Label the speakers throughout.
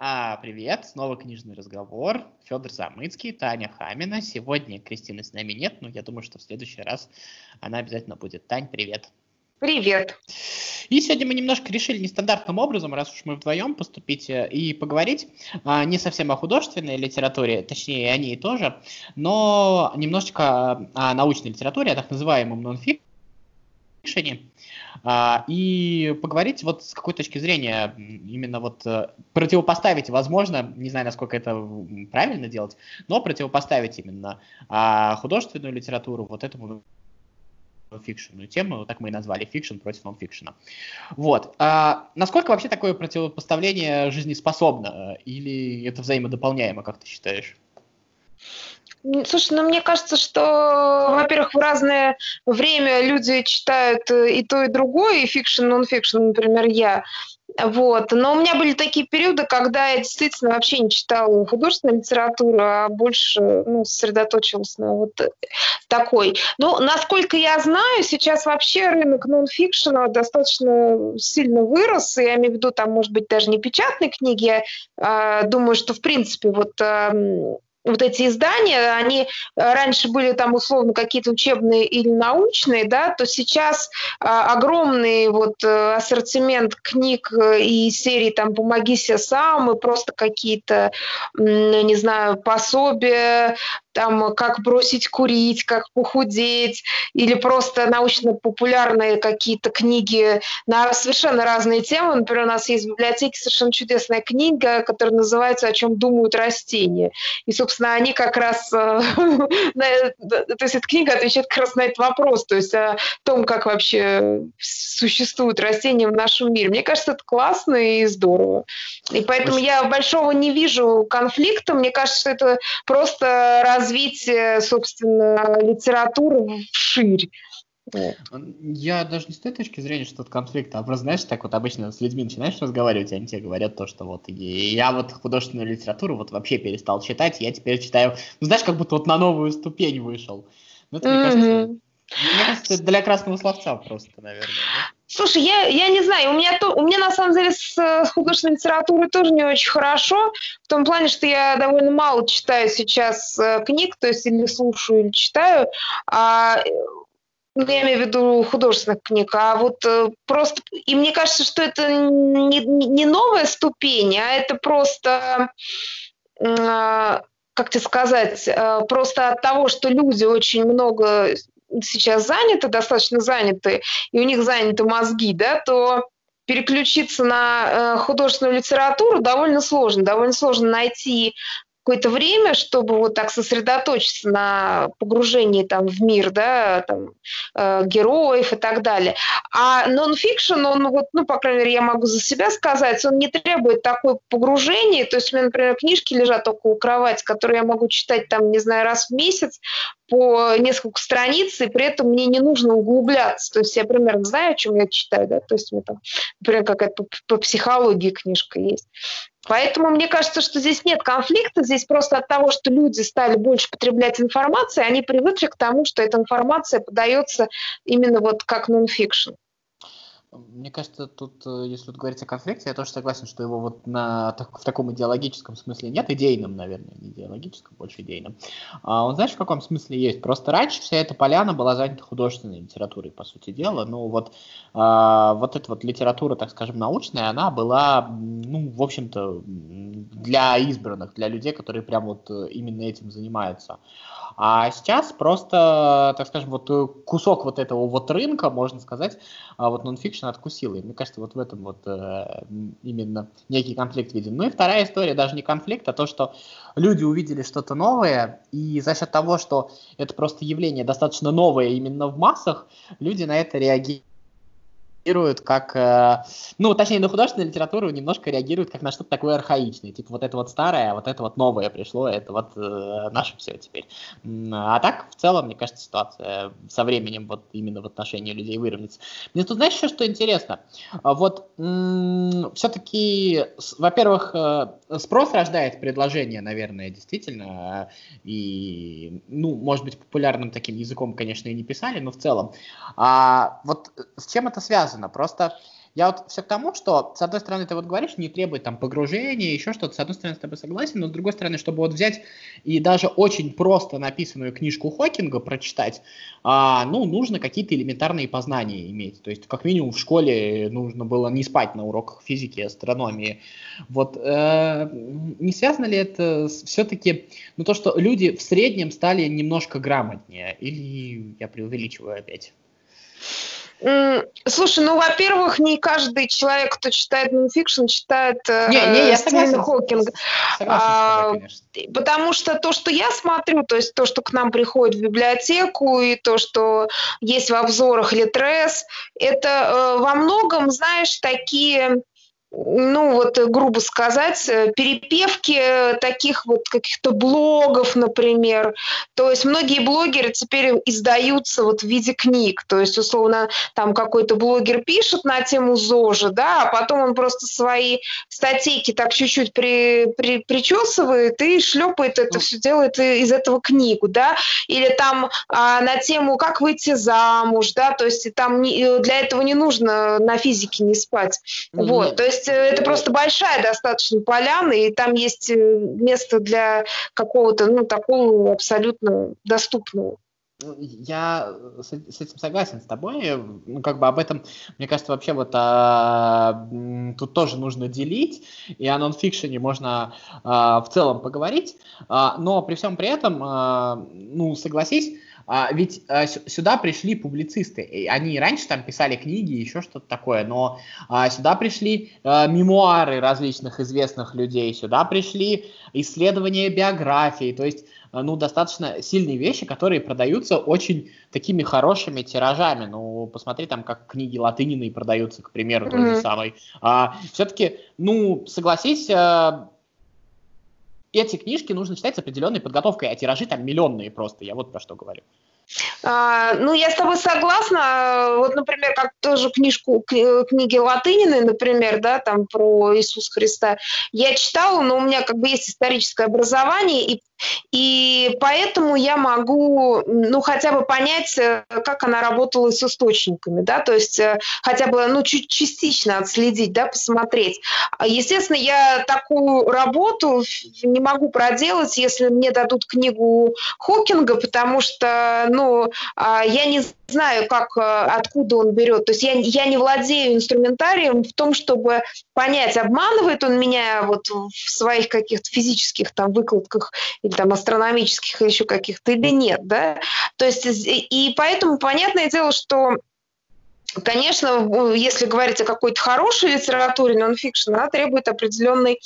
Speaker 1: А, привет, снова книжный разговор. Федор Замыцкий, Таня Хамина. Сегодня Кристины с нами нет, но я думаю, что в следующий раз она обязательно будет. Тань, привет.
Speaker 2: Привет.
Speaker 1: И сегодня мы немножко решили нестандартным образом, раз уж мы вдвоем поступить э, и поговорить а, не совсем о художественной литературе, точнее, о ней тоже, но немножечко о научной литературе, о так называемом нонфикшене. А, и поговорить вот с какой точки зрения именно вот э, противопоставить, возможно, не знаю, насколько это правильно делать, но противопоставить именно а, художественную литературу вот этому фикшенную тему, так мы и назвали, fiction против нон-фикшена. Вот. А насколько вообще такое противопоставление жизнеспособно? Или это взаимодополняемо, как ты считаешь?
Speaker 2: Слушай, ну мне кажется, что, во-первых, в разное время люди читают э, и то, и другое, и фикшн, нон-фикшн, например, я. Вот. Но у меня были такие периоды, когда я действительно вообще не читала художественную литературу, а больше ну, сосредоточилась на вот такой. Ну, насколько я знаю, сейчас вообще рынок нон-фикшена достаточно сильно вырос. Я имею в виду, там, может быть, даже не печатные книги. Я э, думаю, что, в принципе, вот э, вот эти издания, они э, раньше были там условно какие-то учебные или научные, да, то сейчас а, огромный вот э, ассортимент книг э, и серий там «Помоги себе сам» и просто какие-то, не знаю, пособия там, как бросить курить, как похудеть, или просто научно-популярные какие-то книги на совершенно разные темы. Например, у нас есть в библиотеке совершенно чудесная книга, которая называется «О чем думают растения». И, собственно, они как раз... Э, то есть эта книга отвечает как раз на этот вопрос, то есть о том, как вообще существуют растения в нашем мире. Мне кажется, это классно и здорово. И поэтому я большого не вижу конфликта. Мне кажется, что это просто раз развитие, собственно, литературы вширь.
Speaker 1: Я даже не с той точки зрения, что это конфликт, а просто, знаешь, так вот обычно с людьми начинаешь разговаривать, и они тебе говорят то, что вот я вот художественную литературу вот вообще перестал читать, я теперь читаю, ну знаешь, как будто вот на новую ступень вышел. Ну, это, мне кажется, мне кажется, для красного словца просто, наверное. Да?
Speaker 2: Слушай, я, я не знаю, у меня, то, у меня на самом деле с, с художественной литературой тоже не очень хорошо, в том плане, что я довольно мало читаю сейчас э, книг, то есть или слушаю, или читаю, а, ну, я имею в виду художественных книг, а вот э, просто, и мне кажется, что это не, не новая ступень, а это просто э, как тебе сказать, э, просто от того, что люди очень много сейчас заняты, достаточно заняты, и у них заняты мозги, да, то переключиться на э, художественную литературу довольно сложно. Довольно сложно найти какое-то время, чтобы вот так сосредоточиться на погружении там в мир, да, там, э, героев и так далее. А нон-фикшн, он вот, ну, по крайней мере, я могу за себя сказать, он не требует такой погружения, то есть у меня, например, книжки лежат около кровати, которые я могу читать там, не знаю, раз в месяц по несколько страниц, и при этом мне не нужно углубляться, то есть я примерно знаю, о чем я читаю, да, то есть у меня там, например, какая-то по, по психологии книжка есть. Поэтому мне кажется, что здесь нет конфликта, здесь просто от того, что люди стали больше потреблять информацию, они привыкли к тому, что эта информация подается именно вот как нон-фикшн.
Speaker 1: Мне кажется, тут, э, если тут говорить о конфликте, я тоже согласен, что его вот на, в таком идеологическом смысле нет, идейном, наверное, не идеологическом, больше идейном. А он, знаешь, в каком смысле есть? Просто раньше вся эта поляна была занята художественной литературой, по сути дела. Ну вот, а, вот эта вот литература, так скажем, научная, она была, ну, в общем-то, для избранных, для людей, которые прям вот э, именно этим занимаются. А сейчас просто, так скажем, вот э, кусок вот этого вот рынка, можно сказать, а вот нонфикшн откусил. И мне кажется, вот в этом вот э, именно некий конфликт виден. Ну и вторая история, даже не конфликт, а то, что люди увидели что-то новое, и за счет того, что это просто явление достаточно новое именно в массах, люди на это реагируют реагируют как, э, ну, точнее, на художественную литературу немножко реагируют как на что-то такое архаичное. Типа вот это вот старое, вот это вот новое пришло, это вот э, наше все теперь. А так, в целом, мне кажется, ситуация со временем вот именно в отношении людей выровняется. Мне тут, знаешь, еще что интересно? А вот все-таки, во-первых, э, спрос рождает предложение, наверное, действительно, и, ну, может быть, популярным таким языком, конечно, и не писали, но в целом. А вот с чем это связано? Просто я вот все к тому, что, с одной стороны, ты вот говоришь, не требует там погружения, еще что-то, с одной стороны, с тобой согласен, но с другой стороны, чтобы вот взять и даже очень просто написанную книжку Хокинга прочитать, а, ну, нужно какие-то элементарные познания иметь. То есть, как минимум, в школе нужно было не спать на уроках физики астрономии. Вот, э, не связано ли это все-таки, ну, то, что люди в среднем стали немножко грамотнее, или я преувеличиваю опять?
Speaker 2: Слушай, ну, во-первых, не каждый человек, кто читает нонфикшн, читает не, не, я Стивена Хокинга. а, потому что то, что я смотрю, то есть то, что к нам приходит в библиотеку, и то, что есть в обзорах Литрес, это э, во многом, знаешь, такие ну вот, грубо сказать, э, перепевки таких вот каких-то блогов, например. То есть многие блогеры теперь издаются вот в виде книг. То есть, условно, там какой-то блогер пишет на тему ЗОЖа, да, а потом он просто свои статейки так чуть-чуть при, при, причесывает и шлепает это ну. все, делает из этого книгу, да. Или там а, на тему «Как выйти замуж», да, то есть там не, для этого не нужно на физике не спать. Mm-hmm. Вот, то есть есть э, это просто большая достаточно поляна, и там есть э, место для какого-то, ну, такого абсолютно доступного.
Speaker 1: Я с этим согласен с тобой. Ну, как бы об этом, мне кажется, вообще вот а, тут тоже нужно делить, и о нонфикшене можно а, в целом поговорить, а, но при всем при этом, а, ну, согласись, а, ведь а, сюда пришли публицисты. И они раньше там писали книги, еще что-то такое, но а, сюда пришли а, мемуары различных известных людей, сюда пришли исследования биографии, то есть а, ну, достаточно сильные вещи, которые продаются очень такими хорошими тиражами. Ну, посмотри там, как книги Латынины продаются, к примеру, mm-hmm. той же самой. А, все-таки, ну, согласись, а, эти книжки нужно читать с определенной подготовкой, а тиражи там миллионные просто, я вот про что говорю.
Speaker 2: А, ну, я с тобой согласна. Вот, например, как тоже книжку, книги Латынины, например, да, там про Иисуса Христа, я читала, но у меня как бы есть историческое образование, и и поэтому я могу, ну, хотя бы понять, э, как она работала с источниками, да, то есть э, хотя бы, ну, чуть частично отследить, да, посмотреть. Естественно, я такую работу не могу проделать, если мне дадут книгу Хокинга, потому что, ну, а, я не знаю, как, э, откуда он берет. То есть я, я не владею инструментарием в том, чтобы понять, обманывает он меня вот в своих каких-то физических там выкладках или там астрономических или еще каких-то или нет, да. То есть и поэтому понятное дело, что Конечно, если говорить о какой-то хорошей литературе, нонфикшн, она требует определенной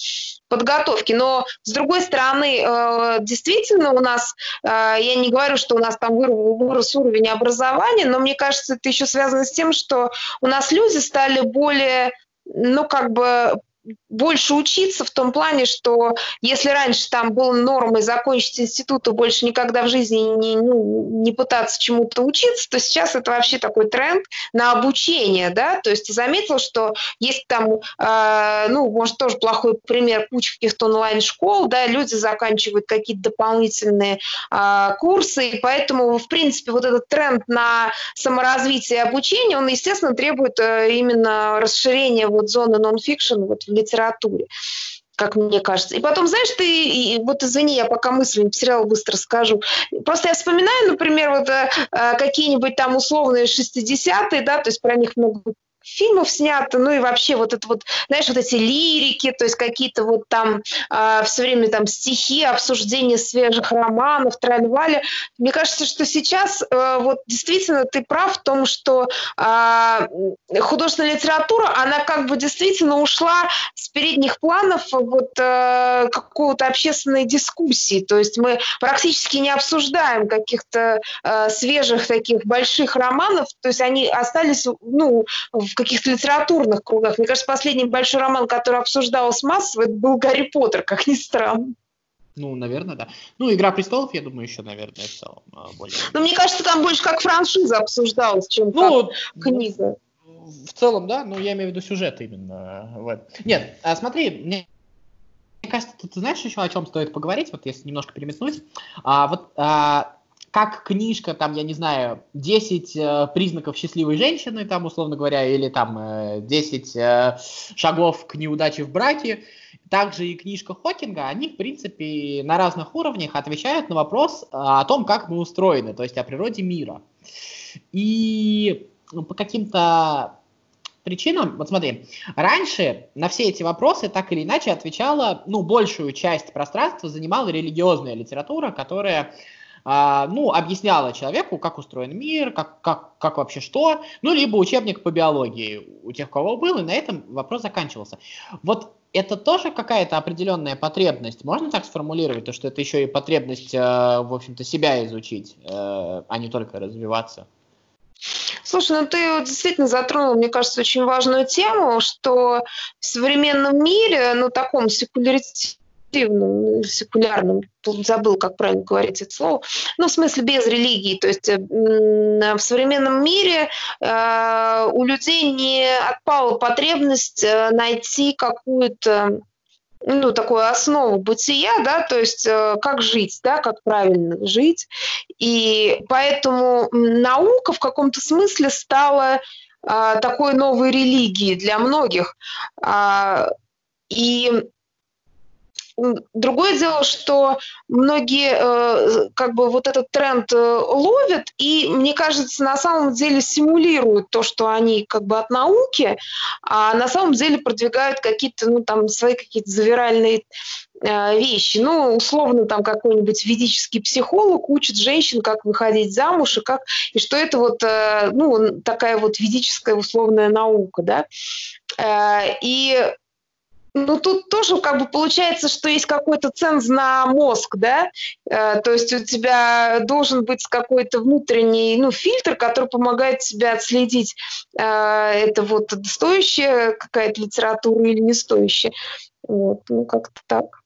Speaker 2: подготовки. Но, с другой стороны, э, действительно у нас, э, я не говорю, что у нас там вырос уровень образования, но мне кажется, это еще связано с тем, что у нас люди стали более ну, как бы больше учиться в том плане, что если раньше там было нормой закончить институт и больше никогда в жизни не, ну, не пытаться чему-то учиться, то сейчас это вообще такой тренд на обучение, да, то есть заметил, что есть там, э, ну, может, тоже плохой пример, куча каких-то онлайн-школ, да, люди заканчивают какие-то дополнительные э, курсы, и поэтому, в принципе, вот этот тренд на саморазвитие и обучение, он, естественно, требует э, именно расширения вот зоны нон-фикшн вот в литературе как мне кажется. И потом, знаешь, ты, вот извини, я пока мысль не потеряла, быстро скажу. Просто я вспоминаю, например, вот э, какие-нибудь там условные 60-е, да, то есть про них много фильмов снято, ну и вообще вот это вот, знаешь, вот эти лирики, то есть какие-то вот там э, а, все время там стихи, обсуждение свежих романов, тральвали. Мне кажется, что сейчас э, вот действительно ты прав в том, что э, художественная литература, она как бы действительно ушла с передних планов вот э, какого-то общественной дискуссии, то есть мы практически не обсуждаем каких-то э, свежих таких больших романов, то есть они остались, ну, в в каких-то литературных кругах. Мне кажется, последний большой роман, который обсуждался массово, это был «Гарри Поттер», как ни странно.
Speaker 1: Ну, наверное, да. Ну, «Игра престолов», я думаю, еще, наверное, в целом а, более...
Speaker 2: Ну, мне кажется, там больше как франшиза обсуждалась, чем ну, как книга.
Speaker 1: В целом, да, но я имею в виду сюжет именно. Вот. Нет, а смотри, мне мне кажется, ты, ты знаешь еще о чем стоит поговорить, вот если немножко переметнуть. А, вот а, как книжка, там, я не знаю, 10 э, признаков счастливой женщины, там, условно говоря, или там э, 10 э, шагов к неудаче в браке, также и книжка Хокинга, они, в принципе, на разных уровнях отвечают на вопрос э, о том, как мы устроены, то есть о природе мира. И ну, по каким-то причинам, вот смотри, раньше на все эти вопросы так или иначе отвечала, ну, большую часть пространства занимала религиозная литература, которая а, ну, объясняла человеку, как устроен мир, как, как, как вообще что, ну, либо учебник по биологии у тех, у кого был, и на этом вопрос заканчивался. Вот это тоже какая-то определенная потребность, можно так сформулировать, то, что это еще и потребность, э, в общем-то, себя изучить, э, а не только развиваться?
Speaker 2: Слушай, ну ты действительно затронул, мне кажется, очень важную тему, что в современном мире, ну таком секуляризированном консервативным, секулярным, забыл, как правильно говорить это слово, ну, в смысле без религии. То есть в современном мире э, у людей не отпала потребность э, найти какую-то ну, такую основу бытия, да, то есть э, как жить, да, как правильно жить. И поэтому наука в каком-то смысле стала э, такой новой религией для многих. Э, и Другое дело, что многие э, как бы вот этот тренд э, ловят и, мне кажется, на самом деле симулируют то, что они как бы от науки, а на самом деле продвигают какие-то, ну, там, свои какие-то завиральные э, вещи. Ну, условно, там какой-нибудь ведический психолог учит женщин, как выходить замуж, и, как, и что это вот, ну, такая вот ведическая условная наука, да. И ну, тут тоже как бы получается, что есть какой-то ценз на мозг, да, э, то есть у тебя должен быть какой-то внутренний, ну, фильтр, который помогает тебе отследить, э, это вот стоящая какая-то литература или не стоящая. Вот, ну, как-то так.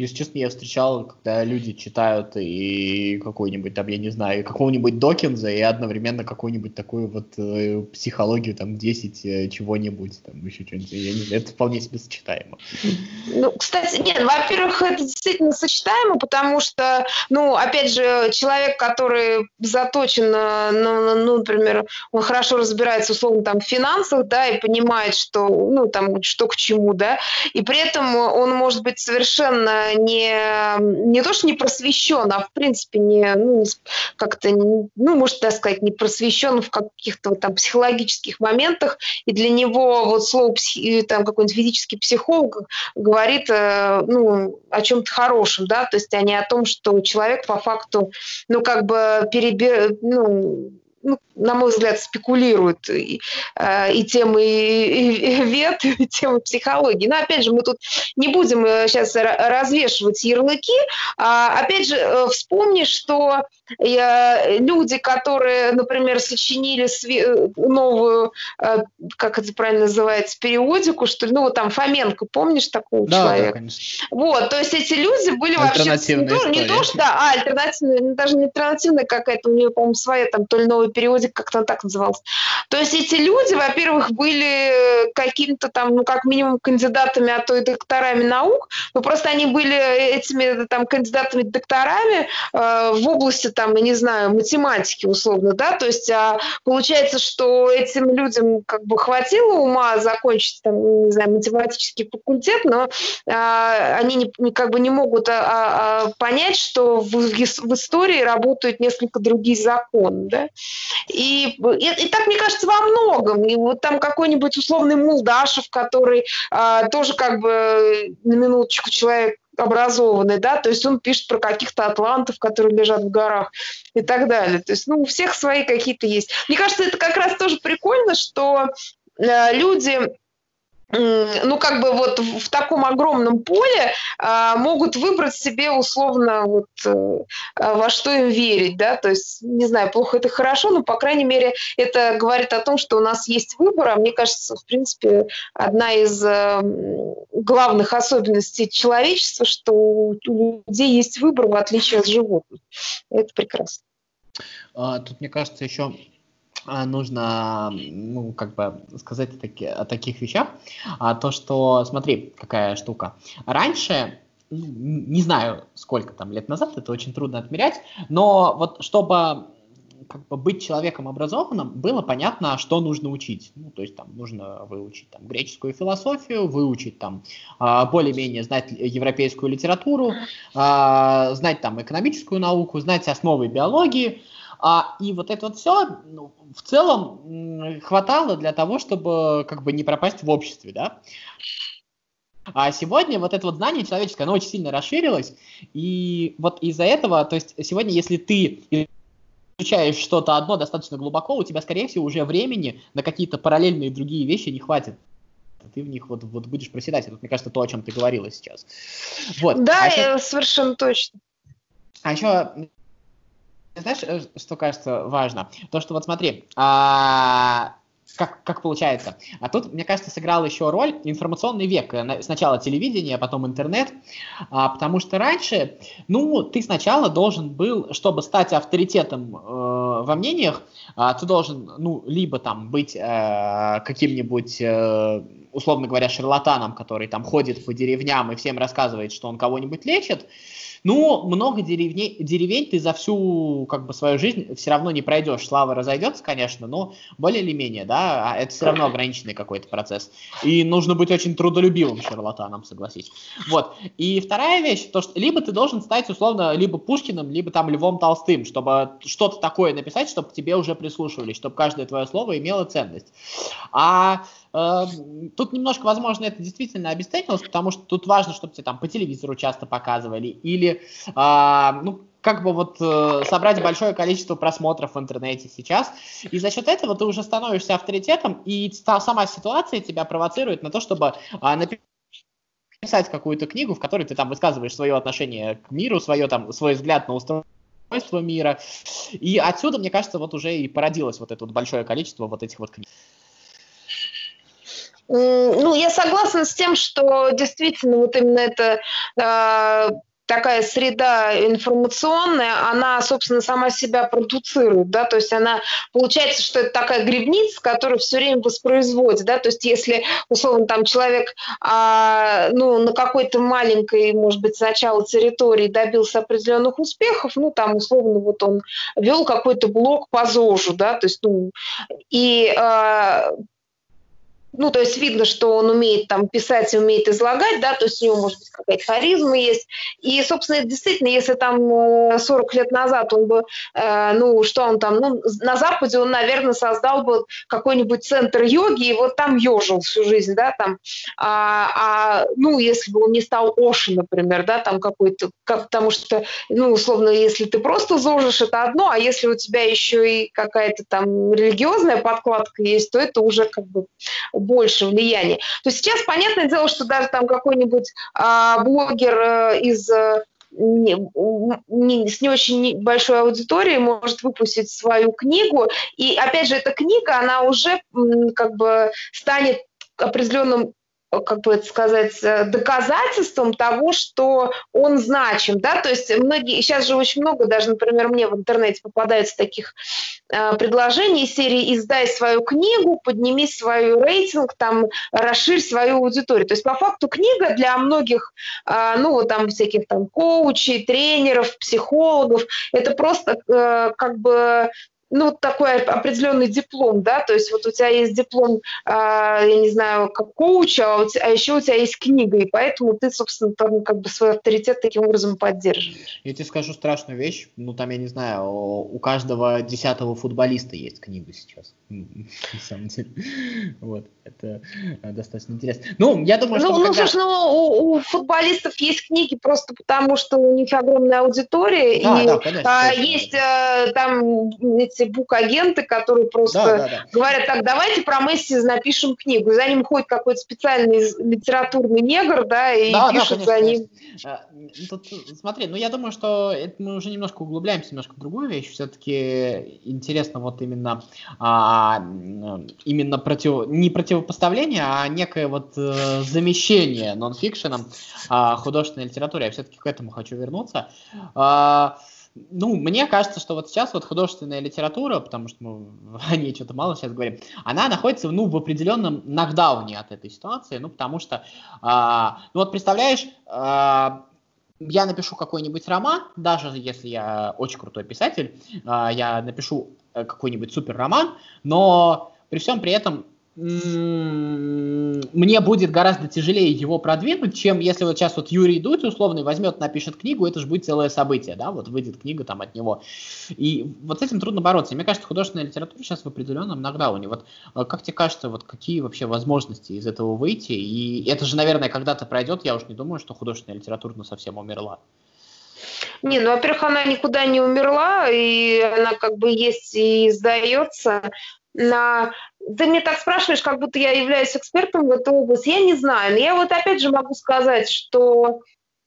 Speaker 1: Если честно, я встречал, когда люди читают и какой-нибудь там, я не знаю, какого-нибудь Докинза и одновременно какую-нибудь такую вот э, психологию, там, 10 э, чего-нибудь, там, еще что-нибудь. Я не знаю, это вполне себе сочетаемо.
Speaker 2: Ну, кстати, нет, во-первых, это действительно сочетаемо, потому что, ну, опять же, человек, который заточен, ну, ну, например, он хорошо разбирается, условно, там, в финансах, да, и понимает, что, ну, там, что к чему, да, и при этом он может быть совершенно не, не то, что не просвещен, а в принципе не, ну, как-то, ну, может так сказать, не просвещен в каких-то там психологических моментах, и для него вот слово психи, там какой-нибудь физический психолог говорит, э, ну, о чем-то хорошем, да, то есть а не о том, что человек по факту, ну, как бы перебир, ну, ну, на мой взгляд, спекулируют и, э, и темы и, вет, и темы психологии. Но опять же, мы тут не будем сейчас э, развешивать ярлыки. А, опять же, э, вспомни, что люди, которые, например, сочинили новую, как это правильно называется, периодику, что ли, ну вот там Фоменко, помнишь такого да, человека? Да, конечно. Вот, то есть эти люди были вообще не то, не то, что, а, альтернативная, ну, даже не альтернативная какая-то, у нее, по-моему, своя там то ли новый периодик, как-то так назывался. То есть эти люди, во-первых, были какими-то там, ну, как минимум, кандидатами, а то и докторами наук, но просто они были этими там кандидатами докторами э, в области там, я не знаю, математики условно, да, то есть а, получается, что этим людям как бы хватило ума закончить там, не знаю, математический факультет, но а, они не, как бы не могут а, а, а понять, что в, в истории работают несколько другие законы, да, и, и, и так, мне кажется, во многом. И вот там какой-нибудь условный Мулдашев, который а, тоже как бы на минуточку человек образованный, да, то есть он пишет про каких-то атлантов, которые лежат в горах и так далее. То есть, ну, у всех свои какие-то есть. Мне кажется, это как раз тоже прикольно, что э, люди ну, как бы вот в таком огромном поле а, могут выбрать себе условно вот э, а, во что им верить, да, то есть, не знаю, плохо это хорошо, но, по крайней мере, это говорит о том, что у нас есть выбор, а мне кажется, в принципе, одна из э, главных особенностей человечества, что у людей есть выбор, в отличие от животных. Это прекрасно.
Speaker 1: А, тут, мне кажется, еще а, нужно, ну, как бы сказать о, таки, о таких вещах. А, то, что, смотри, какая штука. Раньше не знаю, сколько там лет назад, это очень трудно отмерять, но вот чтобы как бы быть человеком образованным, было понятно, что нужно учить. Ну, то есть там нужно выучить там, греческую философию, выучить там а, более-менее знать европейскую литературу, а, знать там экономическую науку, знать основы биологии. А, и вот это вот все ну, в целом хватало для того, чтобы как бы не пропасть в обществе, да. А сегодня вот это вот знание человеческое, оно очень сильно расширилось, и вот из-за этого, то есть сегодня, если ты изучаешь что-то одно достаточно глубоко, у тебя, скорее всего, уже времени на какие-то параллельные другие вещи не хватит. Ты в них вот, вот будешь проседать. Это, мне кажется, то, о чем ты говорила сейчас.
Speaker 2: Вот. Да, а еще... совершенно точно.
Speaker 1: А еще, знаешь, э, что кажется важно? То, что вот смотри, а, как, как получается. А тут, мне кажется, сыграл еще роль информационный век. Сначала телевидение, потом интернет. А, потому что раньше, ну, ты сначала должен был, чтобы стать авторитетом э, во мнениях, э, ты должен, ну, либо там быть э, каким-нибудь... Э, условно говоря, шарлатаном, который там ходит по деревням и всем рассказывает, что он кого-нибудь лечит, ну, много деревней, деревень ты за всю как бы свою жизнь все равно не пройдешь. Слава разойдется, конечно, но более или менее, да, а это все равно ограниченный какой-то процесс. И нужно быть очень трудолюбивым шарлатаном, согласись. Вот. И вторая вещь, то что либо ты должен стать условно либо Пушкиным, либо там Львом Толстым, чтобы что-то такое написать, чтобы к тебе уже прислушивались, чтобы каждое твое слово имело ценность. А тут немножко, возможно, это действительно обесценилось, потому что тут важно, чтобы тебе там по телевизору часто показывали или а, ну, как бы вот э, собрать большое количество просмотров в интернете сейчас. И за счет этого ты уже становишься авторитетом, и сама ситуация тебя провоцирует на то, чтобы а, написать какую-то книгу, в которой ты там высказываешь свое отношение к миру, свое, там, свой взгляд на устройство мира. И отсюда, мне кажется, вот уже и породилось вот это вот большое количество вот этих вот книг.
Speaker 2: Ну, я согласна с тем, что действительно вот именно это э, такая среда информационная, она, собственно, сама себя продуцирует, да, то есть она, получается, что это такая грибница, которая все время воспроизводит, да, то есть если, условно, там человек, а, ну, на какой-то маленькой, может быть, сначала территории добился определенных успехов, ну, там, условно, вот он вел какой-то блок по ЗОЖу, да, то есть, ну, и а, ну, то есть видно, что он умеет там писать и умеет излагать, да, то есть у него, может быть, какая-то харизма есть. И, собственно, действительно, если там 40 э, лет назад он бы, э, ну, что он там, ну, на Западе он, наверное, создал бы какой-нибудь центр йоги, и вот там ежил всю жизнь, да, там, а, а ну, если бы он не стал Оши, например, да, там какой-то, как, потому что, ну, условно, если ты просто зожишь, это одно, а если у тебя еще и какая-то там религиозная подкладка есть, то это уже как бы больше влияния. То сейчас понятное дело, что даже там какой-нибудь а, блогер э, из э, не, не, с не очень большой аудиторией может выпустить свою книгу. И опять же, эта книга, она уже как бы станет определенным как бы это сказать, э, доказательством того, что он значим, да, то есть многие, сейчас же очень много, даже, например, мне в интернете попадается таких э, предложений серии «Издай свою книгу», «Подними свой рейтинг», там, «Расширь свою аудиторию». То есть, по факту, книга для многих, э, ну, там, всяких там коучей, тренеров, психологов, это просто э, как бы ну, такой определенный диплом, да, то есть вот у тебя есть диплом, э, я не знаю, как коуча, а, тебя, а еще у тебя есть книга, и поэтому ты, собственно, там как бы свой авторитет таким образом поддерживаешь.
Speaker 1: Я тебе скажу страшную вещь, ну, там, я не знаю, у каждого десятого футболиста есть книга сейчас, на самом деле, вот, это э, достаточно интересно. Ну, я думаю, что...
Speaker 2: Ну, ну слушай, ну, у, у футболистов есть книги просто потому, что у них огромная аудитория, да, и да, конечно, а, есть а, там эти эти бук-агенты, которые просто да, да, да. говорят, так, давайте про Месси напишем книгу. За ним ходит какой-то специальный литературный негр, да, и да, пишут да, конечно, за ним.
Speaker 1: А, тут, смотри, ну я думаю, что это мы уже немножко углубляемся немножко в другую вещь. Все-таки интересно вот именно а, именно против, не противопоставление, а некое вот э, замещение нонфикшеном а, художественной литературы. Я все-таки к этому хочу вернуться. А, ну, мне кажется, что вот сейчас вот художественная литература, потому что мы о ней что-то мало сейчас говорим, она находится, ну, в определенном нокдауне от этой ситуации, ну, потому что, а, ну, вот представляешь, а, я напишу какой-нибудь роман, даже если я очень крутой писатель, а, я напишу э, какой-нибудь супер роман, но при всем при этом мне будет гораздо тяжелее его продвинуть, чем если вот сейчас вот Юрий Дудь условный возьмет, напишет книгу, это же будет целое событие, да, вот выйдет книга там от него. И вот с этим трудно бороться. И мне кажется, художественная литература сейчас в определенном нокдауне. Вот э, как тебе кажется, вот какие вообще возможности из этого выйти? И это же, наверное, когда-то пройдет, я уж не думаю, что художественная литература ну, совсем умерла.
Speaker 2: Не, ну, во-первых, она никуда не умерла, и она как бы есть и издается на... Ты мне так спрашиваешь, как будто я являюсь экспертом в этой области. Я не знаю. Но я вот опять же могу сказать, что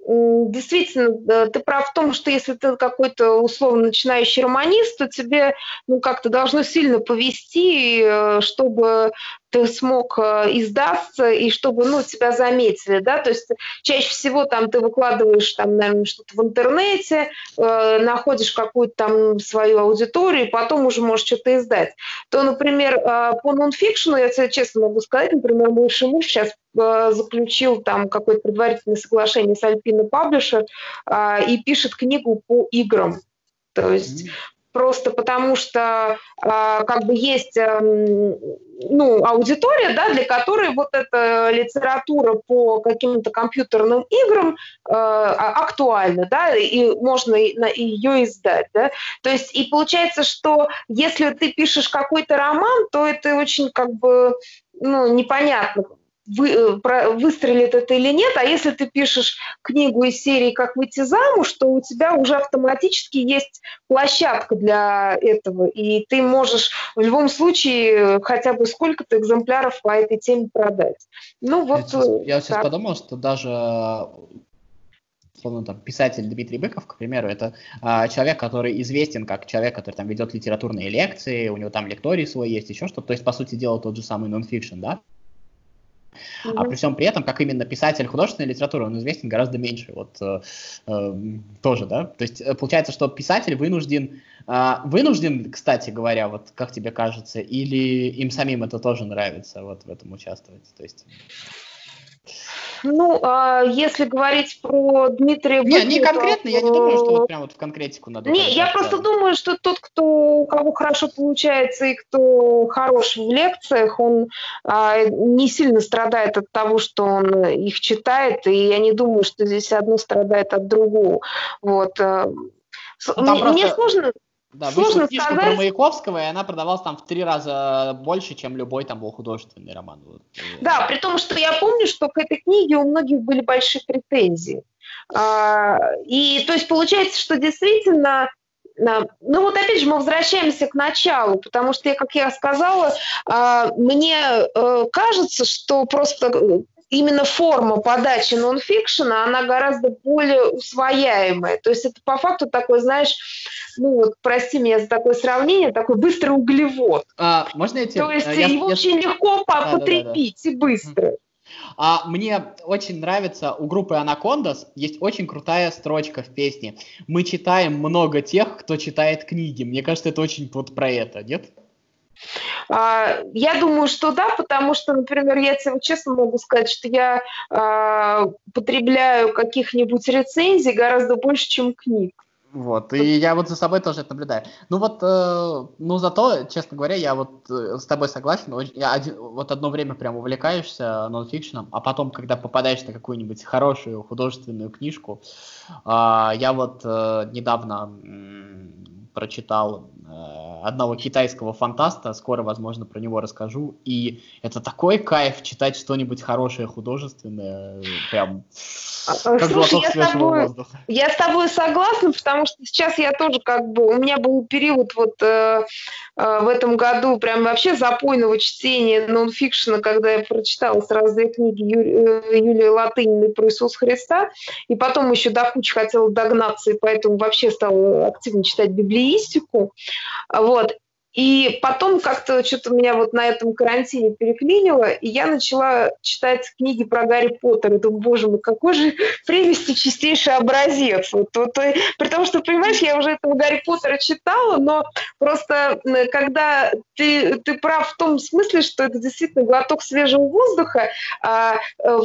Speaker 2: действительно, ты прав в том, что если ты какой-то условно начинающий романист, то тебе ну, как-то должно сильно повести, э, чтобы ты смог э, издаться и чтобы, ну, тебя заметили, да, то есть чаще всего там ты выкладываешь там, наверное, что-то в интернете, э, находишь какую-то там свою аудиторию, и потом уже можешь что-то издать. То, например, э, по нонфикшену, я тебе честно могу сказать, например, мой муж сейчас заключил там какое-то предварительное соглашение с Alpina Publisher э, и пишет книгу по играм. То есть просто потому что а, как бы есть эм, ну, аудитория, да, для которой вот эта литература по каким-то компьютерным играм э, актуальна, да, и можно ее издать, да. То есть и получается, что если ты пишешь какой-то роман, то это очень как бы ну, непонятно, вы, э, про, выстрелит это или нет, а если ты пишешь книгу из серии «Как выйти замуж», то у тебя уже автоматически есть площадка для этого, и ты можешь в любом случае хотя бы сколько-то экземпляров по этой теме продать.
Speaker 1: Ну вот. Я сейчас, я сейчас подумал, что даже условно, там, писатель Дмитрий Быков, к примеру, это а, человек, который известен как человек, который там ведет литературные лекции, у него там лекторий свой есть, еще что-то, то есть, по сути дела, тот же самый нонфикшн, да, Mm-hmm. А при всем при этом, как именно писатель художественной литературы, он известен гораздо меньше. Вот э, э, тоже, да. То есть э, получается, что писатель вынужден, э, вынужден, кстати говоря, вот как тебе кажется, или им самим это тоже нравится, вот в этом участвовать. То есть
Speaker 2: ну, а если говорить про Дмитрия
Speaker 1: Не, не конкретно, то... я не думаю, что вот прям вот в конкретику надо...
Speaker 2: Не, я просто думаю, что тот, кто, у кого хорошо получается и кто хорош в лекциях, он а, не сильно страдает от того, что он их читает, и я не думаю, что здесь одно страдает от другого. Вот. Э,
Speaker 1: ну, мне, просто... мне сложно... Да, Сложно вышла сказать. про Маяковского, и она продавалась там в три раза больше, чем любой там был художественный роман. Вот.
Speaker 2: Да, при том, что я помню, что к этой книге у многих были большие претензии. А, и то есть получается, что действительно ну вот опять же мы возвращаемся к началу, потому что, как я сказала, а, мне э, кажется, что просто именно форма подачи нонфикшена, она гораздо более усвояемая. То есть это по факту такой, знаешь, ну вот, прости меня за такое сравнение, такой быстрый углевод.
Speaker 1: А, можно я
Speaker 2: тебе... То есть я, его я... очень легко да, потребить да, да, да. и быстро.
Speaker 1: А мне очень нравится, у группы Анакондас есть очень крутая строчка в песне. Мы читаем много тех, кто читает книги. Мне кажется, это очень вот про это, нет?
Speaker 2: А, я думаю, что да, потому что, например, я тебе честно могу сказать, что я э, потребляю каких-нибудь рецензий гораздо больше, чем книг.
Speaker 1: Вот, и я вот за собой тоже это наблюдаю. Ну вот, э, ну зато, честно говоря, я вот э, с тобой согласен, я один, вот одно время прям увлекаешься нонфикшеном, а потом, когда попадаешь на какую-нибудь хорошую художественную книжку, э, я вот э, недавно прочитал э, одного китайского фантаста, скоро, возможно, про него расскажу, и это такой кайф читать что-нибудь хорошее, художественное, прям
Speaker 2: а, как Слушай, я с, тобой, я с тобой согласна, потому что сейчас я тоже как бы, у меня был период вот э, э, в этом году прям вообще запойного чтения нонфикшена, когда я прочитала сразу две книги Ю, э, Юлии Латыниной про Иисуса Христа, и потом еще до кучи хотела догнаться, и поэтому вообще стала активно читать библеистику. Вот. И потом как-то что-то меня вот на этом карантине переклинило, и я начала читать книги про Гарри Поттера. И думаю, боже мой, какой же прелести чистейший образец. Вот, вот, при том, что, понимаешь, я уже этого Гарри Поттера читала, но просто когда ты, ты прав в том смысле, что это действительно глоток свежего воздуха, а, э,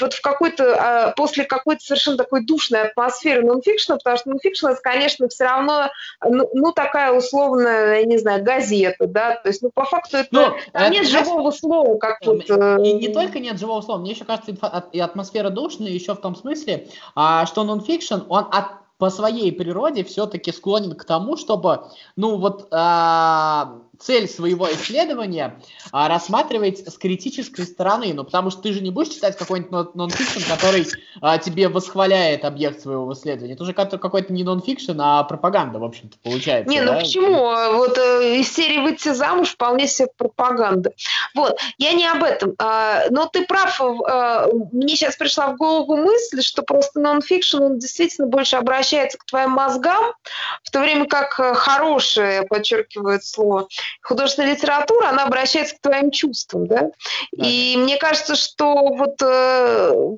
Speaker 2: вот в какой-то, а, после какой-то совершенно такой душной атмосферы нонфикшна, потому что нонфикшн, это, конечно, все равно, ну, ну, такая условная, я не знаю, газета, да, то есть, ну, по факту это, ну, там нет живого слова, как вот...
Speaker 1: И не только нет живого слова, мне еще кажется, и атмосфера душная еще в том смысле, а, что нонфикшн, он от по своей природе все-таки склонен к тому, чтобы, ну вот, а, цель своего исследования а, рассматривать с критической стороны, ну потому что ты же не будешь читать какой-нибудь нонфикшн, который а, тебе восхваляет объект своего исследования. Это уже какой-то не нонфикшн, а пропаганда, в общем-то, получается.
Speaker 2: Не, ну да? почему? Вот э, из серии «Выйти замуж» вполне себе пропаганда. Вот, я не об этом. А, но ты прав, а, мне сейчас пришла в голову мысль, что просто нонфикшн, он действительно больше обращается к твоим мозгам, в то время как э, хорошее, подчеркивает слово, художественная литература, она обращается к твоим чувствам, да? да. И мне кажется, что вот, э,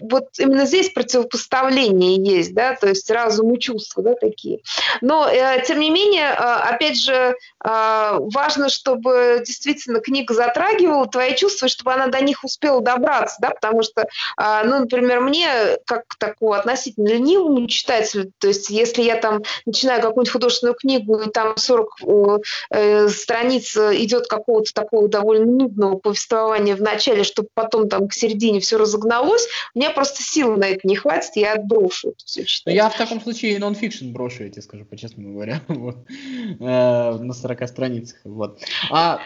Speaker 2: вот именно здесь противопоставление есть, да, то есть разум и чувства, да, такие. Но, э, тем не менее, э, опять же, э, важно, чтобы действительно книга затрагивала твои чувства, чтобы она до них успела добраться, да, потому что, э, ну, например, мне, как такому относительно ленивому читателю, то есть если я там начинаю какую-нибудь художественную книгу, и там 40 э, страница идет какого-то такого довольно нудного повествования в начале, чтобы потом там к середине все разогналось, меня просто сил на это не хватит, я отброшу это все
Speaker 1: читать. Я в таком случае нон-фикшн брошу, я тебе скажу по-честному говоря, вот. э, на 40 страницах. Вот. А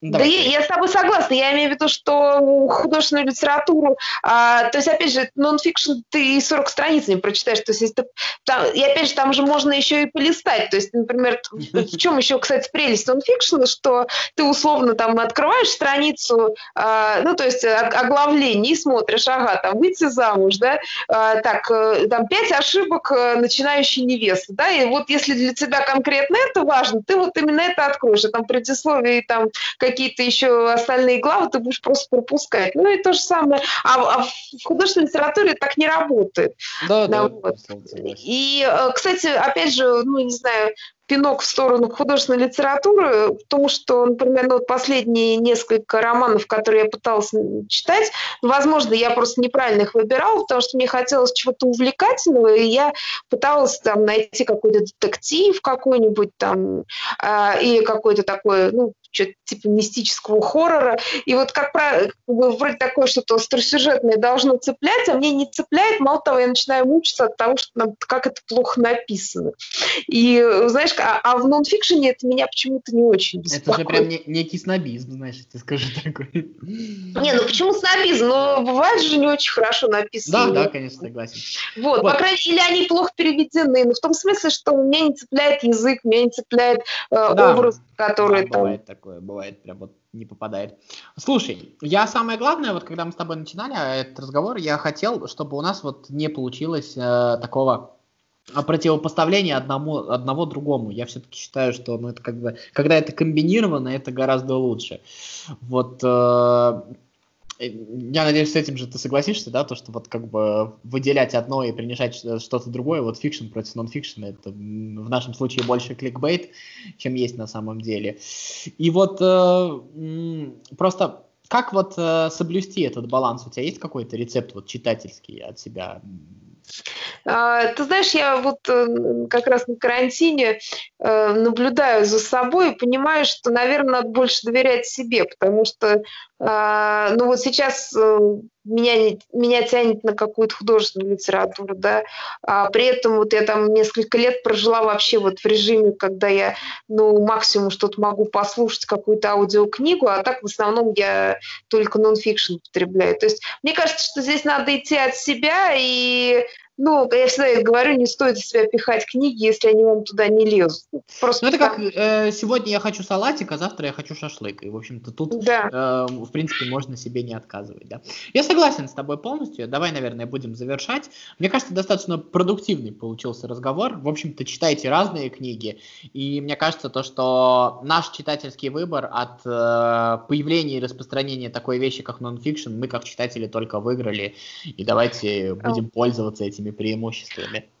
Speaker 2: Давай. Да я, я с тобой согласна. Я имею в виду, что художественную литературу, а, то есть, опять же, нон-фикшн ты 40 страниц не прочитаешь. То есть, ты, там, и опять же, там же можно еще и полистать. То есть, например, в чем еще, кстати, прелесть нон-фикшена, что ты условно там открываешь страницу, а, ну, то есть, оглавление и смотришь, ага, там, выйти замуж, да, а, так, э, там, пять ошибок э, начинающей невесты, да, и вот если для тебя конкретно это важно, ты вот именно это откроешь, а там предисловие, там, какие-то еще остальные главы ты будешь просто пропускать. Ну и то же самое. А, а в художественной литературе так не работает. Да, да. да вот. И, э, кстати, опять же, ну, не знаю, пинок в сторону художественной литературы, потому что, например, ну, вот последние несколько романов, которые я пыталась читать, возможно, я просто неправильно их выбирала, потому что мне хотелось чего-то увлекательного, и я пыталась там найти какой-то детектив какой-нибудь там, э, или какой-то такой, ну, что-то типа мистического хоррора. И вот как правило, вроде такое что-то остросюжетное должно цеплять, а мне не цепляет. Мало того, я начинаю мучиться от того, что нам, как это плохо написано. И, знаешь, а, а в нонфикшене это меня почему-то не очень
Speaker 1: беспокоит. Это же прям не, некий снобизм, знаешь, я тебе скажу такой.
Speaker 2: Не, ну почему снобизм? Но бывает же не очень хорошо написано.
Speaker 1: Да, да, конечно, согласен.
Speaker 2: Вот, вот. по крайней мере, или они плохо переведены. Но в том смысле, что меня не цепляет язык, меня не цепляет э, да. образ который
Speaker 1: да, там... Бывает такое, бывает, прям вот не попадает. Слушай, я самое главное, вот когда мы с тобой начинали этот разговор, я хотел, чтобы у нас вот не получилось э, такого противопоставления одному, одного другому. Я все-таки считаю, что ну, это как бы, когда это комбинировано, это гораздо лучше. Вот Э, я надеюсь, с этим же ты согласишься, да, то, что вот как бы выделять одно и принижать что-то другое, вот фикшн против нон-фикшена, это в нашем случае больше кликбейт, чем есть на самом деле. И вот э, просто как вот э, соблюсти этот баланс? У тебя есть какой-то рецепт вот читательский от себя?
Speaker 2: А, ты знаешь, я вот э, как раз на карантине э, наблюдаю за собой и понимаю, что, наверное, надо больше доверять себе, потому что, а, ну вот сейчас меня, меня тянет на какую-то художественную литературу, да, а при этом вот я там несколько лет прожила вообще вот в режиме, когда я, ну, максимум что-то могу послушать, какую-то аудиокнигу, а так в основном я только нонфикшн потребляю. То есть мне кажется, что здесь надо идти от себя и ну, я всегда говорю, не стоит из себя пихать книги, если они вам туда не лезут.
Speaker 1: Просто ну, это как э, сегодня я хочу салатик, а завтра я хочу шашлык. И, в общем-то, тут, да. э, в принципе, можно себе не отказывать. Да? Я согласен с тобой полностью. Давай, наверное, будем завершать. Мне кажется, достаточно продуктивный получился разговор. В общем-то, читайте разные книги. И мне кажется, то, что наш читательский выбор от э, появления и распространения такой вещи, как нонфикшн, мы, как читатели, только выиграли. И давайте будем пользоваться этими преимуществами.
Speaker 2: А,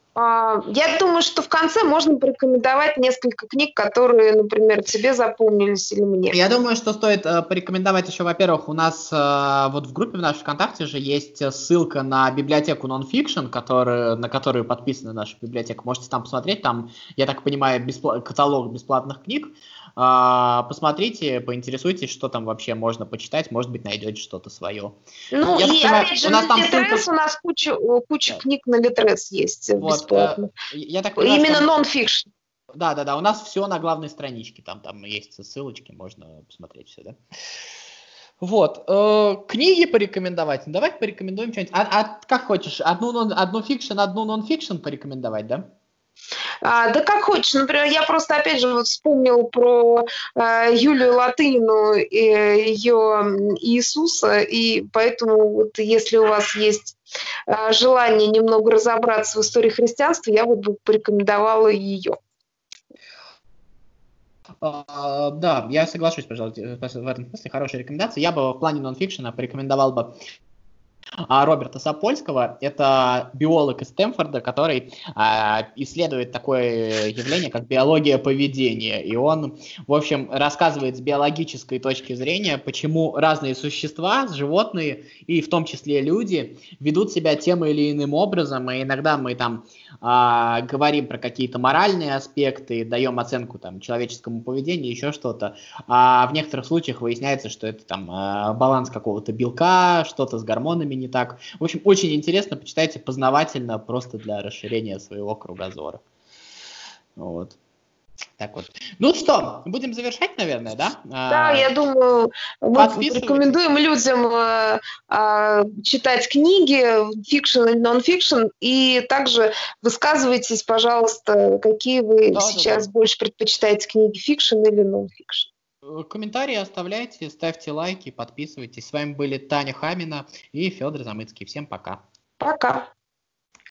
Speaker 2: я думаю, что в конце можно порекомендовать несколько книг, которые, например, тебе запомнились или мне.
Speaker 1: Я думаю, что стоит э, порекомендовать еще, во-первых, у нас э, вот в группе в нашей ВКонтакте же есть ссылка на библиотеку Nonfiction, который, на которую подписана наша библиотека. Можете там посмотреть, там, я так понимаю, беспла- каталог бесплатных книг. А, посмотрите, поинтересуйтесь, что там вообще можно почитать, может быть, найдете что-то свое.
Speaker 2: Ну, Я и понимаю, опять же, у нас на Литрес ссылка... у нас куча, куча книг на Литрес есть вот, бесплатно. Э, я так понимаю, Именно нон-фикшн.
Speaker 1: Да, да, да, у нас все на главной страничке, там, там есть ссылочки, можно посмотреть все, да. Вот, э, книги порекомендовать. Давайте порекомендуем что-нибудь. А, а как хочешь, одну, одну фикшн, одну нон-фикшн порекомендовать, да?
Speaker 2: А, да как хочешь. Например, я просто опять же вот вспомнил про э, Юлию Латынину и ее Иисуса, и поэтому вот если у вас есть желание немного разобраться в истории христианства, я вот бы порекомендовала ее.
Speaker 1: Uh, да, я соглашусь, пожалуйста, в этом смысле хорошая рекомендация. Я бы в плане нонфикшена порекомендовал бы а, Роберта Сапольского. Это биолог из Стэнфорда, который а, исследует такое явление, как биология поведения. И он, в общем, рассказывает с биологической точки зрения, почему разные существа, животные и в том числе люди, ведут себя тем или иным образом. И иногда мы там а, говорим про какие-то моральные аспекты, даем оценку там человеческому поведению, еще что-то. А в некоторых случаях выясняется, что это там а, баланс какого-то белка, что-то с гормонами не так. В общем, очень интересно, почитайте познавательно, просто для расширения своего кругозора. Вот. Так вот. Ну что, будем завершать, наверное, да?
Speaker 2: Да, а, я думаю, мы рекомендуем людям э, э, читать книги, фикшн и нон-фикшн, и также высказывайтесь, пожалуйста, какие вы да, сейчас да, да. больше предпочитаете книги, фикшн или нон-фикшн.
Speaker 1: Э, комментарии оставляйте, ставьте лайки, подписывайтесь. С вами были Таня Хамина и Федор Замыцкий. Всем пока.
Speaker 2: Пока.